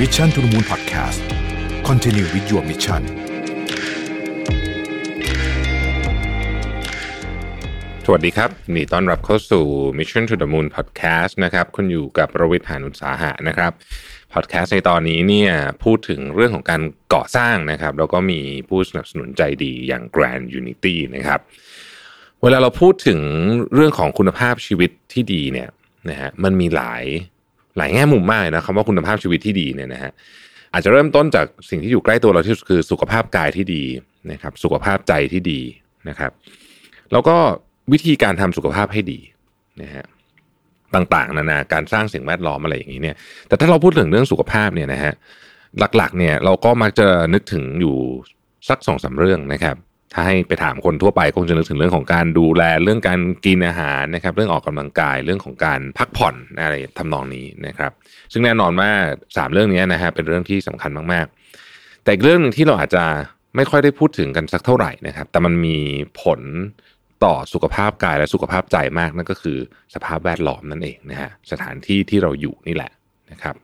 Mission to the Moon Podcast Continue with your mission สวัสดีครับนี่ต้อนรับเข้าสู่ Mission to the Moon Podcast นะครับคุณอยู่กับประวิทยานุสาหะนะครับพอดแคสต์ในตอนนี้เนี่ยพูดถึงเรื่องของการก่อสร้างนะครับ แล้วก็มีผู้สนับสนุนใจดีอย่าง Grand Unity นะครับ เวลาเราพูดถึงเรื่องของคุณภาพชีวิตที่ดีเนี่ยนะฮะมันมีหลาย หลายแง่มุมมากนะคำว่าคุณภาพชีวิตที่ดีเนี่ยนะฮะอาจจะเริ่มต้นจากสิ่งที่อยู่ใกล้ตัวเราที่สุดคือสุขภาพกายที่ดีนะครับ สุขภาพใจที่ดีนะครับ แล้วก็วิธีการทำสุขภาพให้ดีนะฮะต่างๆนานาการสร้างสิ่งแวดล้อมอะไรอย่างนี้เนี่ยแต่ถ้าเราพูดถึงเรื่องสุขภาพเนี่ยนะฮะหลักๆเนี่ยเราก็มักจะนึกถึงอยู่สักสองสาเรื่องนะครับ ถ้าให้ไปถามคนทั่วไปคงจะนึกถึงเรื่องของการดูแลเรื่องการกินอาหารนะครับเรื่องออกกำลังกายเรื่องของการพักผ่อนอะไรทำนองนี้นะครับ ซึ่งแน่นอนว่าสามเรื่องนี้นะฮะเป็นเรื่องที่สำคัญมากๆ แต่อีกเรื่องหนึ่งที่เราอาจจะไม่ค่อยได้พูดถึงกันสักเท่าไหร่นะครับ แต่มันมีผลต่อสุขภาพกายและสุขภาพใจมากนั่นก็คือสภาพแวดล้อมนั่นเองนะฮะสถานที่ที่เราอยู่นี่แหละนะครับ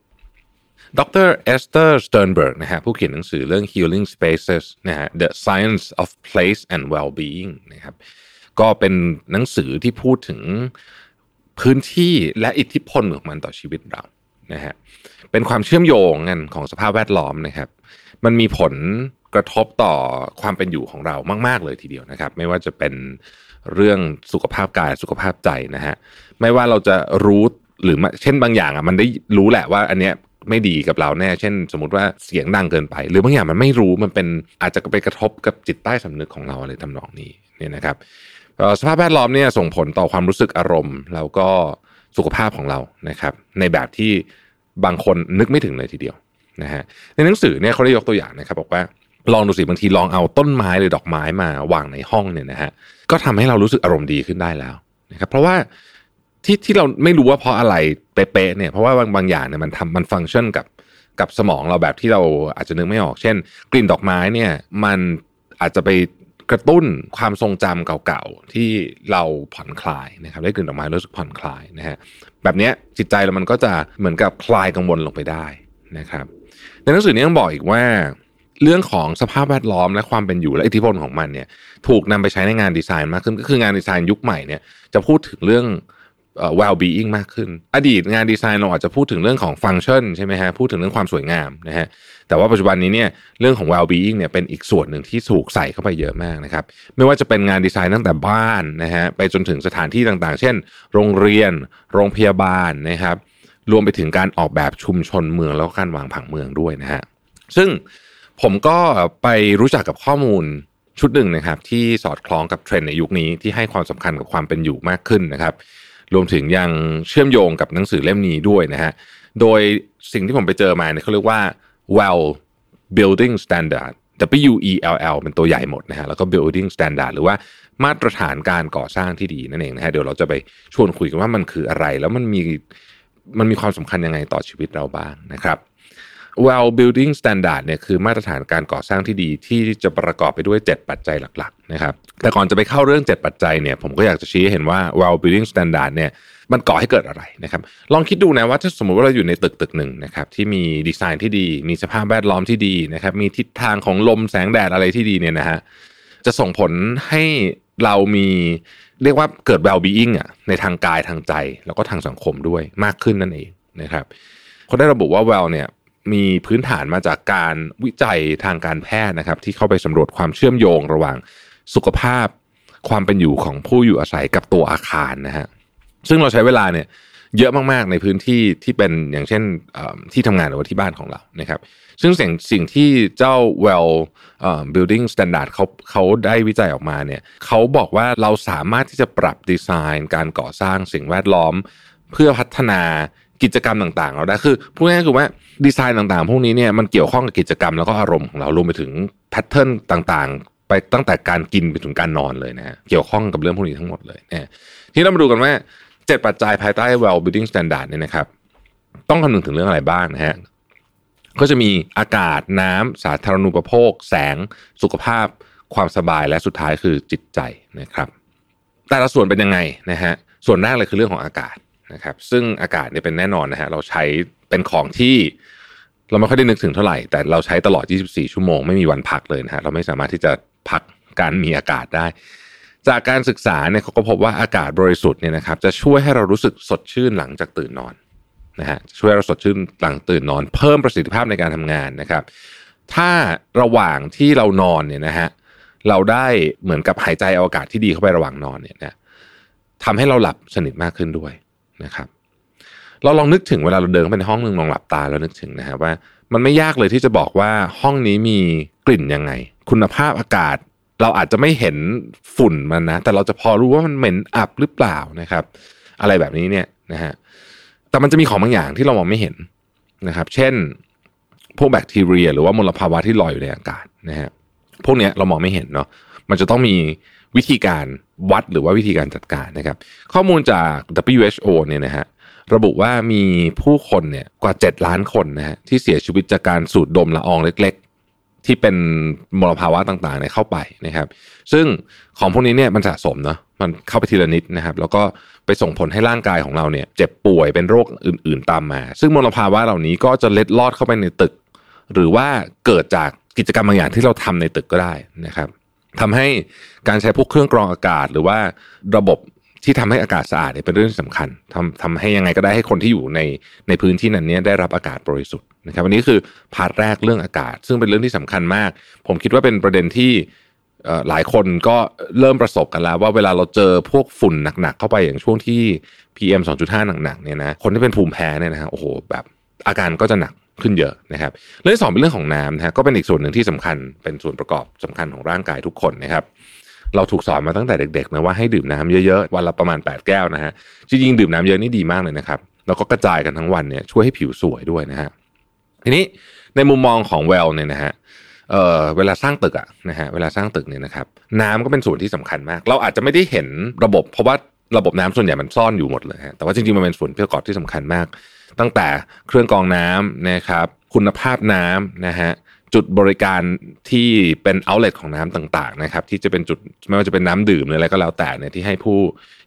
ดร. Esther Sternberg นะฮะผู้เขียนหนังสือเรื่อง Healing Spaces นะฮะ The Science of Place and Well-being นะครับก็เป็นหนังสือที่พูดถึงพื้นที่และอิทธิพลของมันต่อชีวิตเรานะฮะเป็นความเชื่อมโยงกันของสภาพแวดล้อมนะครับ มันมีผลกระทบต่อความเป็นอยู่ของเรามาก ๆ เลยทีเดียวนะครับ ไม่ว่าจะเป็นเรื่องสุขภาพกายสุขภาพใจนะฮะไม่ว่าเราจะรู้หรือเช่นบางอย่างอะมันได้รู้แหละว่า อันเนี้ย ไม่ดีกับเราแน่ เช่น สมมติว่าเสียงดังเกินไป หรือบางอย่างมันไม่รู้มันเป็นอาจจะไปกระทบกับจิตใต้สำนึกของเราอะไรทำนองนี้เนี่ยนะครับสภาพแวดล้อมเนี่ยส่งผลต่อความรู้สึกอารมณ์ แล้วก็สุขภาพของเรานะครับ ในแบบที่บางคนนึกไม่ถึงเลยทีเดียวนะฮะในหนังสือเนี่ยเขาได้ยกตัวอย่างนะครับ บอกว่าลองดูสิบางทีลองเอาต้นไม้หรือดอกไม้มาวางในห้องเนี่ยนะฮะก็ทำให้เรารู้สึกอารมณ์ดีขึ้นได้แล้วนะครับเพราะว่า ที่ที่เราไม่รู้ว่าเพราะอะไรเป๊ะๆเนี่ยเพราะว่าบางบางอย่างเนี่ยมันทำมันฟังก์ชันกับกับสมองเราแบบที่เราอาจจะนึกไม่ออก เช่น กลิ่นดอกไม้เนี่ยมันอาจจะไปกระตุ้นความทรงจำเก่าๆที่เราผ่อนคลายนะครับได้กลิ่นดอกไม้รู้สึกผ่อนคลายนะฮะแบบนี้จิตใจเรามันก็จะเหมือนกับคลายกังวลลงไปได้นะครับ ในหนังสือนี้ยังบอกอีกว่า เรื่องของสภาพแวดล้อมและความเป็นอยู่และอิทธิพลของมันเนี่ยถูกนำไปใช้ในงานดีไซน์มากขึ้นก็คืองานดีไซน์ยุคใหม่เนี่ยจะพูดถึงเรื่อง well being มากขึ้น อดีตงานดีไซน์เราอาจจะพูดถึงเรื่องของฟังก์ชันใช่ไหมฮะพูดถึงเรื่องความสวยงามนะฮะแต่ว่าปัจจุบันนี้เนี่ยเรื่องของ well being เนี่ยเป็นอีกส่วนหนึ่งที่ถูกใส่เข้าไปเยอะมากนะครับไม่ว่าจะเป็นงานดีไซน์ตั้งแต่บ้านนะฮะไปจนถึงสถานที่ต่างๆ เช่น โรงเรียน โรงพยาบาลนะครับรวมไปถึงการออกแบบชุมชนเมืองแล้วก็การวางผังเมืองด้วยนะฮะซึ่งผมก็ไปรู้จักกับข้อมูลชุดหนึ่งนะครับที่สอดคล้องกับเทรนด์ในยุคนี้ที่ให้ความสำคัญกับความเป็นอยู่มากขึ้นนะครับ รวมถึงยังเชื่อมโยงกับหนังสือเล่มนี้ด้วยนะฮะ โดยสิ่งที่ผมไปเจอมาเนี่ยเขาเรียกว่า well building standard W E L L เป็นตัวใหญ่หมดนะฮะ แล้วก็ building standard หรือว่ามาตรฐานการก่อสร้างที่ดีนั่นเองนะฮะ เดี๋ยวเราจะไปชวนคุยกันว่ามันคืออะไร แล้วมันมีมันมีความสำคัญยังไงต่อชีวิตเราบ้างนะครับ well building standard เนี่ยคือมาตรฐานการก่อสร้างที่ดีที่จะประกอบไปด้วย 7 ปัจจัยหลักๆนะครับแต่ก่อนจะไปเข้าเรื่อง 7 ปัจจัยเนี่ยผมก็อยากจะชี้เห็นว่า well building standard เนี่ยมันก่อให้เกิดอะไรนะครับลองคิดดูนะว่าถ้าสมมติว่าเราอยู่ในตึกตึกหนึ่งนะครับที่มีดีไซน์ที่ดี มีสภาพแวดล้อมที่ดีนะครับมีทิศทางของลมแสงแดดอะไรที่ดีเนี่ยนะฮะจะส่งผลให้เรามีเรียกว่าเกิด well being อะในทางกายทางใจ แล้วก็ทางสังคมด้วยมากขึ้นนั่นเองนะครับเขาได้ระบุว่า well เนี่ย มีพื้นฐานมาจากการวิจัยทางการแพทย์นะครับ ที่เข้าไปสำรวจความเชื่อมโยงระหว่างสุขภาพความเป็นอยู่ของผู้อยู่อาศัยกับตัวอาคารนะฮะซึ่งเราใช้เวลาเนี่ยเยอะมากๆในพื้นที่ที่เป็นอย่างเช่นที่ทำงานหรือว่าที่บ้านของเรานะครับ ซึ่งสิ่งสิ่งที่เจ้า well building standard เขาเขาได้วิจัยออกมาเนี่ยเขาบอกว่าเราสามารถที่จะปรับดีไซน์ การก่อสร้างสิ่งแวดล้อม เพื่อพัฒนา กิจกรรมต่างๆเราได้คือพูดง่ายๆคือว่าดีไซน์ต่างๆ พวกนี้เนี่ยมันเกี่ยวข้องกับกิจกรรมแล้วก็อารมณ์ของเรารวมไปถึงแพทเทิร์นต่างๆ ไปตั้งแต่การกินไปถึงการนอนเลยนะฮะเกี่ยวข้องกับเรื่องพวกนี้ทั้งหมดเลยนะที่เรามาดูกันว่าเจ็ดปัจจัยภายใต้ well building standard เนี่ยนะครับ ต้องคำนึงถึงเรื่องอะไรบ้างนะฮะก็จะมีอากาศน้ำสาธารณูปโภค แสงสุขภาพ ความสบายและสุดท้ายคือจิตใจนะครับ แต่ละส่วนเป็นยังไงนะฮะส่วนแรกเลยคือเรื่องของอากาศ นะครับซึ่งอากาศเนี่ยเป็นแน่นอนนะฮะเราใช้เป็นของที่เราไม่ค่อยได้นึกถึงเท่าไหร่ แต่เราใช้ตลอด 24 ชั่วโมงไม่มีวันพักเลยนะฮะเราไม่สามารถที่จะพักการมีอากาศได้ จากการศึกษาเนี่ยเขาก็พบว่าอากาศบริสุทธิ์เนี่ยนะครับจะช่วยให้เรารู้สึกสดชื่นหลังจากตื่นนอนนะฮะช่วยเราสดชื่นหลังตื่นนอน เพิ่มประสิทธิภาพในการทำงานนะครับ ถ้าระหว่างที่เรานอนเนี่ยนะฮะเราได้เหมือนกับหายใจเอาอากาศที่ดีเข้าไประหว่างนอนเนี่ยนะทำให้เราหลับสนิทมากขึ้นด้วย นะครับ เราลองนึกถึงเวลาเราเดินเข้าไปในห้องหนึ่งลองหลับตาแล้วนึกถึงนะฮะว่า มันไม่ยากเลยที่จะบอกว่าห้องนี้มีกลิ่นยังไง คุณภาพอากาศ เราอาจจะไม่เห็นฝุ่นมันนะ แต่เราจะพอรู้ว่ามันเหม็นอับหรือเปล่านะครับ อะไรแบบนี้เนี่ยนะฮะแต่มันจะมีของบางอย่างที่เรามองไม่เห็นนะครับ เช่น พวกแบคทีเรีย หรือว่ามลภาวะที่ลอยอยู่ในอากาศนะฮะพวกเนี้ยเรามองไม่เห็นเนาะมันจะต้องมี วิธีการวัดหรือว่าวิธีการจัดการนะครับ ข้อมูลจาก WHO เนี่ยนะฮะระบุว่ามีผู้คนเนี่ยกว่า 7 ล้านคนนะฮะที่เสียชีวิตจากการสูดดมละอองเล็กๆ ที่เป็นมลภาวะต่างๆเนี่ยเข้าไปนะครับ ซึ่งของพวกนี้เนี่ยมันสะสมเนาะมันเข้าไปทีละนิดนะครับ แล้วก็ไปส่งผลให้ร่างกายของเราเนี่ย เจ็บป่วยเป็นโรคอื่น ๆ ตามมา ซึ่งมลภาวะเหล่านี้ก็จะเล็ดลอดเข้าไปในตึก หรือว่าเกิดจากกิจกรรมบางอย่างที่เราทำในตึกก็ได้นะครับ ทำให้การใช้พวกเครื่องกรองอากาศ หรือว่าระบบที่ทำให้อากาศสะอาดเนี่ยเป็นเรื่องสำคัญทำทำให้ยังไงก็ได้ให้คนที่อยู่ในในพื้นที่นั้นเนี่ยได้รับอากาศบริสุทธิ์นะครับวันนี้คือ part แรกเรื่องอากาศ ซึ่งเป็นเรื่องที่สำคัญมาก ผมคิดว่าเป็นประเด็นที่หลายคนก็เริ่มประสบกันแล้ว ว่าเวลาเราเจอพวกฝุ่นหนักๆเข้าไปอย่างช่วงที่ PM 2.5 หนักๆเนี่ยนะคนที่เป็นภูมิแพ้เนี่ยนะฮะโอ้โหแบบอาการก็จะหนัก ขึ้นเยอะนะครับเรื่องที่สองเป็นเรื่องของน้ำนะฮะก็เป็นอีกส่วนหนึ่งที่สำคัญเป็นส่วนประกอบสำคัญของร่างกายทุกคนนะครับ เราถูกสอนมาตั้งแต่เด็กๆนะว่าให้ดื่มน้ำเยอะๆวันละประมาณ 8 แก้วนะฮะจริงๆดื่มน้ำเยอะนี่ดีมากเลยนะครับแล้วก็กระจายกันทั้งวันเนี่ยช่วยให้ผิวสวยด้วยนะฮะทีนี้ในมุมมองของเวลเนี่ยนะฮะเอ่อเวลาสร้างตึกอะนะฮะเวลาสร้างตึกเนี่ยนะครับน้ำก็เป็นส่วนที่สำคัญมาก เราอาจจะไม่ได้เห็นระบบ เพราะว่าระบบน้ำส่วนใหญ่มันซ่อนอยู่หมดเลยฮะแต่ว่าจริงๆมันเป็นส่วนประกอบที่สำคัญมาก ตั้งแต่เครื่องกรองน้ำนะครับ คุณภาพน้ำนะฮะจุดบริการที่เป็นเอาเล t ของน้ำต่างๆนะครับ ที่จะเป็นจุดไม่ว่าจะเป็นน้ำดื่มหรืออะไรก็แล้วแต่เนี่ยที่ให้ผู้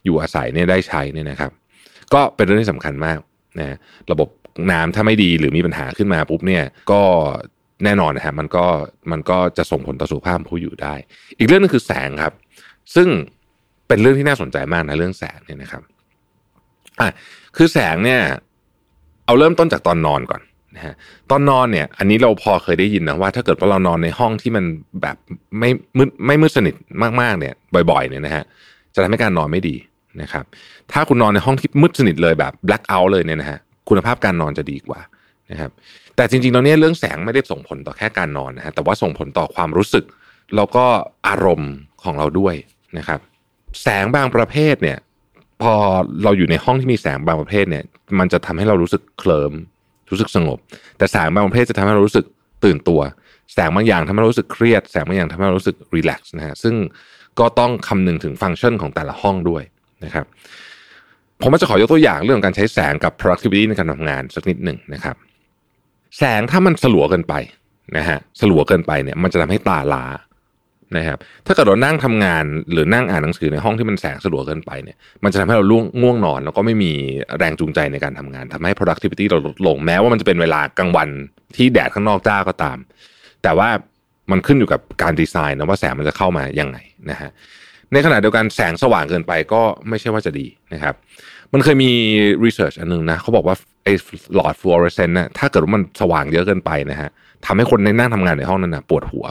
อยู่อาศัยเนี่ยได้ใช้เนี่ยนะครับ ก็เป็นเรื่องที่สำคัญมากนะระบบน้ำถ้าไม่ดีหรือมีปัญหาขึ้นมาปุ๊บเนี่ยก็แน่นอนนะฮะมันก็มันก็จะส่งผลต่อสุขภาพผู้อยู่ได้ อีกเรื่องนึงคือแสงครับ ซึ่งเป็นเรื่องที่น่าสนใจมากนะเรื่องแสงเนี่ยนะครับอะคือแสงเนี่ย เอาเริ่มต้นจากตอนนอนก่อนนะฮะตอนนอนเนี่ย อันนี้เราพอเคยได้ยินนะว่า ถ้าเกิดว่าเรานอนในห้องที่มันแบบไม่มืดไม่มืดสนิทมากๆเนี่ย บ่อยๆเนี่ยนะฮะจะทำให้การนอนไม่ดีนะครับ ถ้าคุณนอนในห้องที่มืดสนิทเลยแบบ black out เลยเนี่ยนะฮะคุณภาพการนอนจะดีกว่านะครับ แต่จริงๆตอนนี้เรื่องแสงไม่ได้ส่งผลต่อแค่การนอนนะฮะแต่ว่าส่งผลต่อความรู้สึก แล้วก็อารมณ์ของเราด้วยนะครับ แสงบางประเภทเนี่ย พอเราอยู่ในห้องที่มีแสงบางประเภทเนี่ย มันจะทำให้เรารู้สึกเคลิมรู้สึกสงบ แต่แสงบางประเภทจะทำให้เรารู้สึกตื่นตัว แสงบางอย่างทำให้เรารู้สึกเครียด แสงบางอย่างทำให้เรารู้สึกรีแลกซ์นะฮะซึ่งก็ต้องคำนึงถึงฟังก์ชันของแต่ละห้องด้วยนะครับผมจะขอยกตัวอย่างเรื่องการใช้แสงกับ productivity ในการทำงานสักนิดหนึ่งนะครับ แสงถ้ามันสลัวเกินไปนะฮะสลัวเกินไปเนี่ยมันจะทำให้ตาล้า นะครับ ถ้าเกิดเรานั่งทำงานหรือนั่งอ่านหนังสือในห้องที่มันแสงสลัวเกินไปเนี่ย มันจะทำให้เราล่วงง่วงนอน แล้วก็ไม่มีแรงจูงใจในการทำงานทำให้ productivity เราลดลง แม้ว่ามันจะเป็นเวลากลางวันที่แดดข้างนอกจ้าก็ตาม แต่ว่ามันขึ้นอยู่กับการดีไซน์นะว่าแสงมันจะเข้ามายังไงนะฮะ ในขณะเดียวกันแสงสว่างเกินไปก็ไม่ใช่ว่าจะดีนะครับ มันเคยมี research อันนึงนะเขาบอกว่าไอ้หลอดฟลูออเรสเซนต์นะถ้าเกิดว่ามันสว่างเยอะเกินไปนะฮะทำให้คนในนั่งทำงานในห้องนั้นนะปวดหัว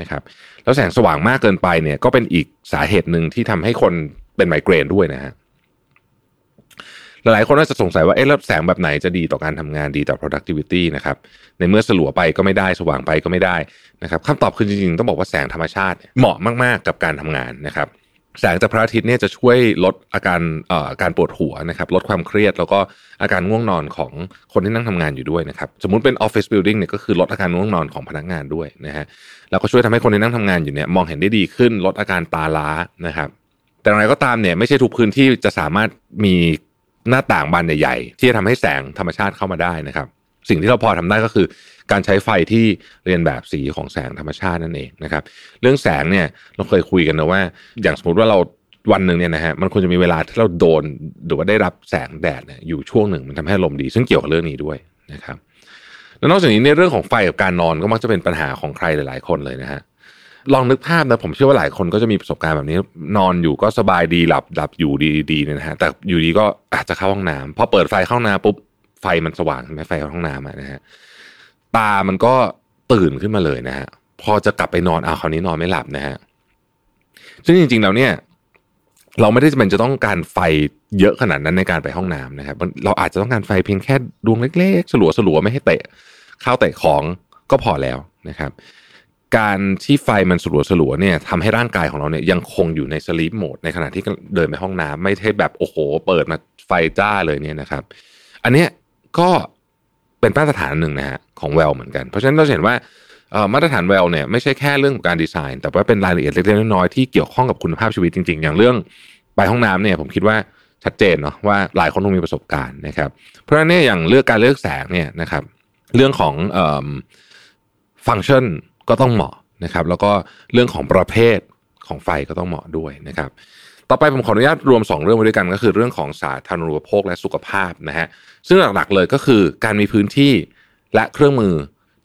นะครับแล้วแสงสว่างมากเกินไปเนี่ยก็เป็นอีกสาเหตุหนึ่งที่ทำให้คนเป็นไมเกรนด้วยนะฮะหลายคนน่าจะสงสัยว่าเอ๊ะแล้วแสงแบบไหนจะดีต่อการทำงานดีต่อ productivity นะครับในเมื่อสลัวไปก็ไม่ได้สว่างไปก็ไม่ได้นะครับคำตอบคือจริงๆ ต้องบอกว่าแสงธรรมชาติ เหมาะมากๆกับการทำงานนะครับ แสงจากพระอาทิตย์เนี่ยจะช่วยลดอาการการปวดหัวนะครับลดความเครียดแล้วก็อาการง่วงนอนของคนที่นั่งทำงานอยู่ด้วยนะครับสมมุติเป็นออฟฟิศบิลดิ่งเนี่ยก็คือลดอาการง่วงนอนของพนักงานด้วยนะฮะแล้วก็ช่วยทำให้คนที่นั่งทำงานอยู่เนี่ยมองเห็นได้ดีขึ้น ลดอาการตาล้านะครับ แต่อะไรก็ตามเนี่ยไม่ใช่ทุกพื้นที่จะสามารถมีหน้าต่างบานใหญ่ๆที่จะทำให้แสงธรรมชาติเข้ามาได้นะครับ สิ่งที่เราพอทำได้ก็คือ การใช้ไฟที่เรียนแบบสีของแสงธรรมชาตินั่นเองนะครับ เรื่องแสงเนี่ยเราเคยคุยกันนะว่า อย่างสมมติว่าเราวันหนึ่งเนี่ยนะฮะมันควรจะมีเวลาที่เราโดนหรือว่าได้รับแสงแดดเนี่ยอยู่ช่วงหนึ่งมันทำให้ลมดี ซึ่งเกี่ยวกับเรื่องนี้ด้วยนะครับแล้วนอกจากนี้ในเรื่องของไฟกับการนอนก็มักจะเป็นปัญหาของใครหลาย ๆ คนเลยนะฮะลองนึกภาพนะผมเชื่อว่าหลายคนก็จะมีประสบการณ์แบบนี้ นอนอยู่ก็สบายดีหลับหลับอยู่ดีๆเนี่ยนะฮะแต่อยู่ดีก็อาจจะเข้าห้องน้ำพอเปิดไฟเข้าห้องน้ำปุ๊บไฟมันสว่างใช่ไหมไฟเข้าห้องน้ำนะฮะ ตามันก็ตื่นขึ้นมาเลยนะฮะพอจะกลับไปนอนอ้าวคราวนี้นอนไม่หลับนะฮะซึ่งจริงๆแล้วเนี่ย เราไม่ได้จำเป็นจะต้องการไฟเยอะขนาดนั้นในการไปห้องน้ำนะครับ เราอาจจะต้องการไฟเพียงแค่ดวงเล็กๆสลัวๆไม่ให้เตะเข้าเตะของก็พอแล้วนะครับ การที่ไฟมันสลัวสลัวๆเนี่ยทำให้ร่างกายของเราเนี่ยยังคงอยู่ในสลีปโหมดในขณะที่เดินไปห้องน้ำไม่ใช่แบบโอ้โห เปิดมาไฟจ้าเลยเนี่ยนะครับ อันเนี้ยก็เป็นมาตรฐานหนึ่งนะฮะ ของแวลเหมือนกัน เพราะฉะนั้นเราเห็นว่ามาตรฐานแวลเนี่ยไม่ใช่แค่เรื่องของการดีไซน์ แต่ว่าเป็นรายละเอียดเล็กๆน้อยๆที่เกี่ยวข้องกับคุณภาพชีวิตจริง ๆ อย่างเรื่องไปห้องน้ำเนี่ยผมคิดว่าชัดเจนเนาะว่าหลายคนต้องมีประสบการณ์นะครับ เพราะฉะนั้นเนี่ยอย่างเลือกการเลือกแสงเนี่ยนะครับเรื่องของอฟังก์ชันก็ต้องเหมาะนะครับ แล้วก็เรื่องของประเภทของไฟก็ต้องเหมาะด้วยนะครับ ต่อไปผมขออนุญาตรวม 2 เรื่องไว้ด้วยกันก็คือเรื่องของสาธารณูปโภคและสุขภาพนะฮะซึ่งหลักๆเลยก็คือการมีพื้นที่ และเครื่องมือ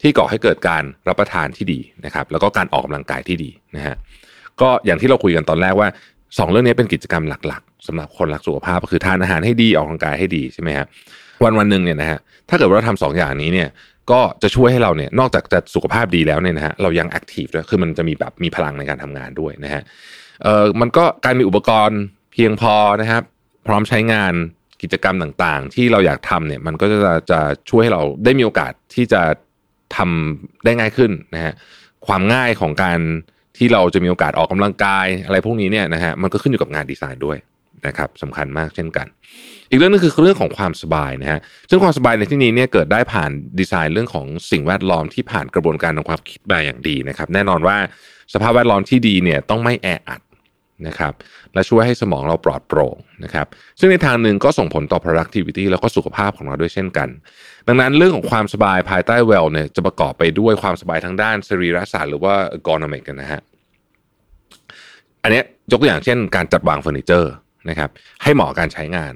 ที่ก่อให้เกิดการรับประทานที่ดีนะครับ แล้วก็การออกกำลังกายที่ดีนะฮะก็อย่างที่เราคุยกันตอนแรกว่า 2 เรื่องนี้เป็นกิจกรรมหลักๆสำหรับคนรักสุขภาพก็คือทานอาหารให้ดีออกกำลังกายให้ดีใช่ไหมฮะวันวันหนึ่งเนี่ยนะฮะถ้าเกิดว่าเราทำสองอย่างนี้เนี่ยก็จะช่วยให้เราเนี่ยนอกจากจะสุขภาพดีแล้วเนี่ยนะฮะเรายังแอคทีฟด้วยคือมันจะมีแบบมีพลังในการทำงานด้วยนะฮะเอ่อมันก็การมีอุปกรณ์เพียงพอนะครับ พร้อมใช้งาน กิจกรรมต่างๆ ที่เราอยากทำเนี่ยมันก็จะจะช่วยให้เราได้มีโอกาสที่จะทำได้ง่ายขึ้นนะฮะความง่ายของการที่เราจะมีโอกาสออกกำลังกายอะไรพวกนี้เนี่ยนะฮะมันก็ขึ้นอยู่กับงานดีไซน์ด้วยนะครับสำคัญมากเช่นกัน อีกเรื่องนึงคือเรื่องของความสบายนะฮะซึ่งความสบายในที่นี้เนี่ยเกิดได้ผ่านดีไซน์เรื่องของสิ่งแวดล้อมที่ผ่านกระบวนการทางความคิดมาอย่างดีนะครับ แน่นอนว่าสภาพแวดล้อมที่ดีเนี่ยต้องไม่แออัด นะครับและช่วยให้สมองเราปลอดโปร่งนะครับซึ่งในทางหนึ่งก็ส่งผลต่อ productivity แล้วก็สุขภาพของเราด้วยเช่นกัน ดังนั้นเรื่องของความสบายภายใต้ well เนี่ยจะประกอบไปด้วยความสบายทางด้านสรีรศาสตร์หรือว่า ergonomic กันนะฮะอันนี้ยยกตัวอย่างเช่นการจัดวางเฟอร์นิเจอร์นะครับให้เหมาะกับการใช้งาน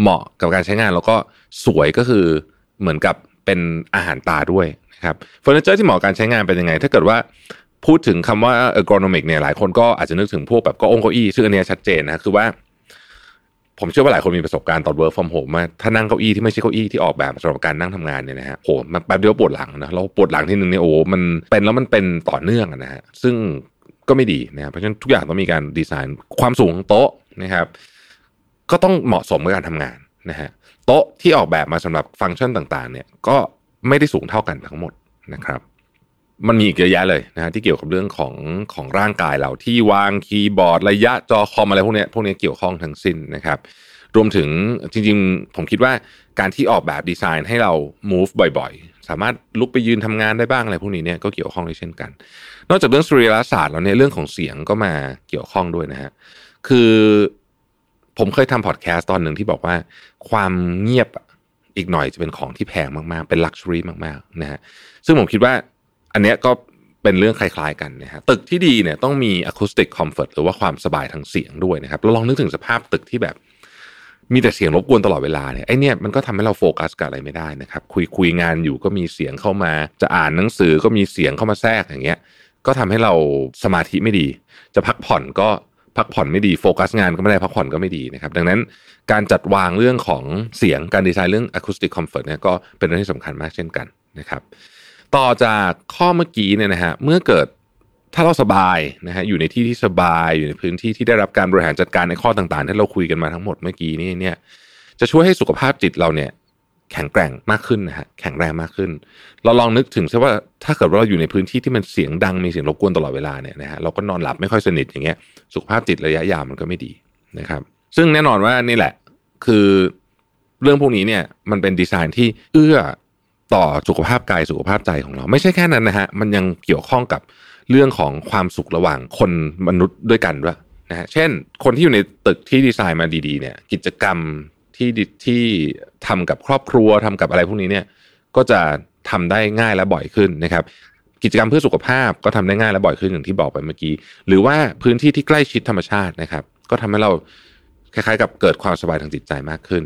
เหมาะกับการใช้งานแล้วก็สวยก็คือเหมือนกับเป็นอาหารตาด้วยนะครับเฟอร์นิเจอร์ที่เหมาะกับการใช้งานเป็นยังไง ถ้าเกิดว่า พูดถึงคำว่า ergonomic เนี่ยหลายคนก็อาจจะนึกถึงพวกแบบก็องเก้าอี้ซึ่งอันเนี้ยชัดเจนนะคือว่า ผมเชื่อว่าหลายคนมีประสบการณ์ตอน work from home มาถ้านั่งเก้าอี้ที่ไม่ใช่เก้าอี้ที่ออกแบบสำหรับการนั่งทำงานเนี่ยนะฮะโหมันแป๊บเดียวปวดหลังนะเราปวดหลังที่หนึ่งเนี่ยโอ้มันเป็นแล้วมันเป็นต่อเนื่องนะฮะซึ่งก็ไม่ดีนะครับเพราะฉะนั้นทุกอย่างต้องมีการดีไซน์ความสูงของโต๊ะนะครับ ก็ต้องเหมาะสมกับการทำงานนะฮะโต๊ะที่ออกแบบมาสำหรับฟังก์ชันต่างๆ เนี่ยก็ไม่ได้สูงเท่ากันทั้งหมดนะครับ มันมีอีกเยอะแยะเลยนะฮะที่เกี่ยวกับเรื่องของของร่างกายเราที่วางคีย์บอร์ดระยะจอคอมอะไรพวกนี้พวกนี้เกี่ยวข้องทั้งสิ้นนะครับ รวมถึงจริงๆ ผมคิดว่าการที่ออกแบบดีไซน์ให้เรา move บ่อยๆ สามารถลุกไปยืนทำงานได้บ้างอะไรพวกนี้เนี่ยก็เกี่ยวข้องด้วยเช่นกัน นอกจากเรื่องสรีรศาสตร์แล้วเนี่ยเรื่องของเสียงก็มาเกี่ยวข้องด้วยนะฮะคือผมเคยทำพอดแคสต์ตอนหนึ่งที่บอกว่า ความเงียบอีกหน่อยจะเป็นของที่แพงมากๆ เป็นลักชัวรี่มากๆนะฮะซึ่งผมคิดว่า อันเนี้ยก็เป็นเรื่องคล้ายๆกันนะฮะตึกที่ดีเนี่ยต้องมี acoustic comfort หรือว่าความสบายทางเสียงด้วยนะครับเราลองนึกถึงสภาพตึกที่แบบ มีแต่เสียงรบกวนตลอดเวลาเนี่ยไอเนี่ยมันก็ทำให้เราโฟกัสกับอะไรไม่ได้นะครับ คุยคุยงานอยู่ก็มีเสียงเข้ามา จะอ่านหนังสือก็มีเสียงเข้ามาแทรกอย่างเงี้ย ก็ทำให้เราสมาธิไม่ดี จะพักผ่อนก็พักผ่อนไม่ดีโฟกัสงานก็ไม่ได้พักผ่อนก็ไม่ดีนะครับ ดังนั้นการจัดวางเรื่องของเสียงการดีไซน์เรื่อง acoustic comfort เนี่ยก็เป็นเรื่องที่สำคัญมากเช่นกันนะครับ ต่อจากข้อเมื่อกี้เนี่ยนะฮะเมื่อเกิดถ้าเราสบายนะฮะอยู่ในที่ที่สบายอยู่ในพื้นที่ที่ได้รับการบริหารจัดการในข้อต่างๆที่เราคุยกันมาทั้งหมดเมื่อกี้นี่เนี่ยจะช่วยให้สุขภาพจิตเราเนี่ยแข็งแกร่งมากขึ้นนะฮะแข็งแรงมากขึ้น เราลองนึกถึงซะว่าถ้าเกิดว่าเราอยู่ในพื้นที่ที่มันเสียงดังมีเสียงรบกวนตลอดเวลาเนี่ยนะฮะเราก็นอนหลับไม่ค่อยสนิทอย่างเงี้ยสุขภาพจิตระยะยาวมันก็ไม่ดีนะครับ ซึ่งแน่นอนว่านี่แหละคือเรื่องพวกนี้เนี่ยมันเป็นดีไซน์ที่เอื้อ ต่อสุขภาพกายสุขภาพใจของเรา ไม่ใช่แค่นั้นนะฮะมันยังเกี่ยวข้องกับเรื่องของความสุขระหว่างคนมนุษย์ด้วยกันด้วยนะฮะเช่น คนที่อยู่ในตึกที่ดีไซน์มาดีๆเนี่ยกิจกรรมที่ที่ทำกับครอบครัวทำกับอะไรพวกนี้เนี่ยก็จะทำได้ง่ายและบ่อยขึ้นนะครับกิจกรรมเพื่อสุขภาพก็ทำได้ง่ายและบ่อยขึ้นอย่างที่บอกไปเมื่อกี้ หรือว่าพื้นที่ที่ใกล้ชิดธรรมชาตินะครับ ก็ทำให้เรา คล้ายๆ กับเกิดความสบายทางจิตใจมากขึ้น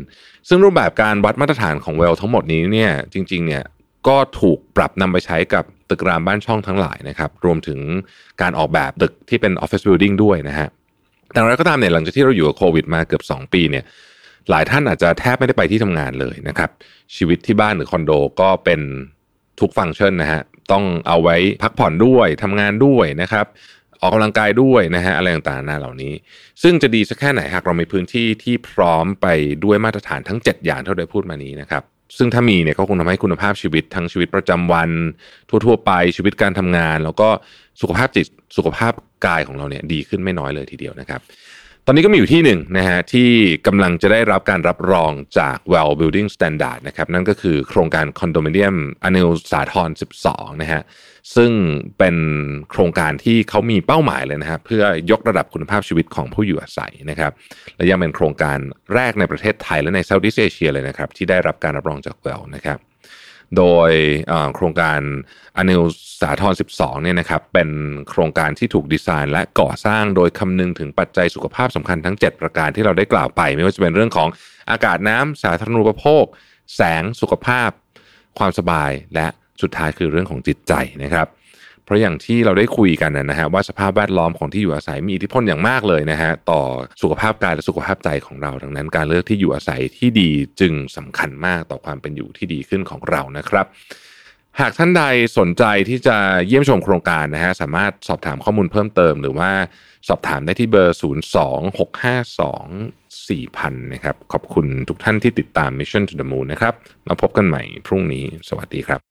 ซึ่งรูปแบบการวัดมาตรฐานของเวลทั้งหมดนี้เนี่ยจริงๆเนี่ยก็ถูกปรับนำไปใช้กับตึกรามบ้านช่องทั้งหลายนะครับรวมถึงการออกแบบตึกที่เป็น Office Building ด้วยนะฮะแต่อะไรก็ตามเนี่ยหลังจากที่เราอยู่กับโควิดมาเกือบ 2 ปีเนี่ยหลายท่านอาจจะแทบไม่ได้ไปที่ทำงานเลยนะครับชีวิตที่บ้านหรือคอนโดก็เป็นทุกฟังก์ชันนะฮะต้องเอาไว้พักผ่อนด้วยทำงานด้วยนะครับ ออกกำลังกายด้วยนะฮะอะไรต่างๆนาเหล่านี้ ซึ่งจะดีสักแค่ไหนหากเรามีพื้นที่ที่พร้อมไปด้วยมาตรฐานทั้ง 7 อย่างเท่าที่พูดมานี้นะครับซึ่งถ้ามีเนี่ยก็คงทำให้คุณภาพชีวิตทั้งชีวิตประจำวัน ทั่วๆ ไปชีวิตการทำงาน แล้วก็สุขภาพจิตสุขภาพกายของเราเนี่ยดีขึ้นไม่น้อยเลยทีเดียวนะครับ ตอนนี้ก็มีอยู่ที่หนึ่งนะฮะที่กำลังจะได้รับการรับรองจาก Well Building Standard นะครับนั่นก็คือโครงการคอนโดมิเนียมอเนลสาทร12นะฮะซึ่งเป็นโครงการที่เขามีเป้าหมายเลยนะครับเพื่อยกระดับคุณภาพชีวิตของผู้อยู่อาศัยนะครับและยังเป็นโครงการแรกในประเทศไทยและในเซาท์อีสเอเชียเลยนะครับที่ได้รับการรับรองจาก Well นะครับ โดยโครงการอนิลสาทร12เนี่ยนะครับเป็นโครงการที่ถูกดีไซน์ และก่อสร้างโดยคำนึงถึงปัจจัยสุขภาพสำคัญทั้ง 7 ประการที่เราได้กล่าวไป ไม่ว่าจะเป็นเรื่องของอากาศน้ำสาธารณูปโภค แสงสุขภาพ ความสบายและสุดท้ายคือเรื่องของจิตใจนะครับ ราะอย่างที่เราได้คุยกันนะฮะว่าสภาพแวดล้อมของที่อยู่อาศัยมีอิทธิพลอย่างมากเลยนะฮะต่อสุขภาพกายและสุขภาพใจของเราดังนั้น การเลือกที่อยู่อาศัยที่ดีจึงสำคัญมากต่อความเป็นอยู่ที่ดีขึ้นของเรานะครับ หากท่านใดสนใจที่จะเยี่ยมชมโครงการนะฮะสามารถสอบถามข้อมูลเพิ่มเติม หรือว่าสอบถามได้ที่เบอร์ 026524000 นะครับ ขอบคุณทุกท่านที่ติดตาม Mission to the Moon นะครับ มาพบกันใหม่พรุ่งนี้ สวัสดีครับ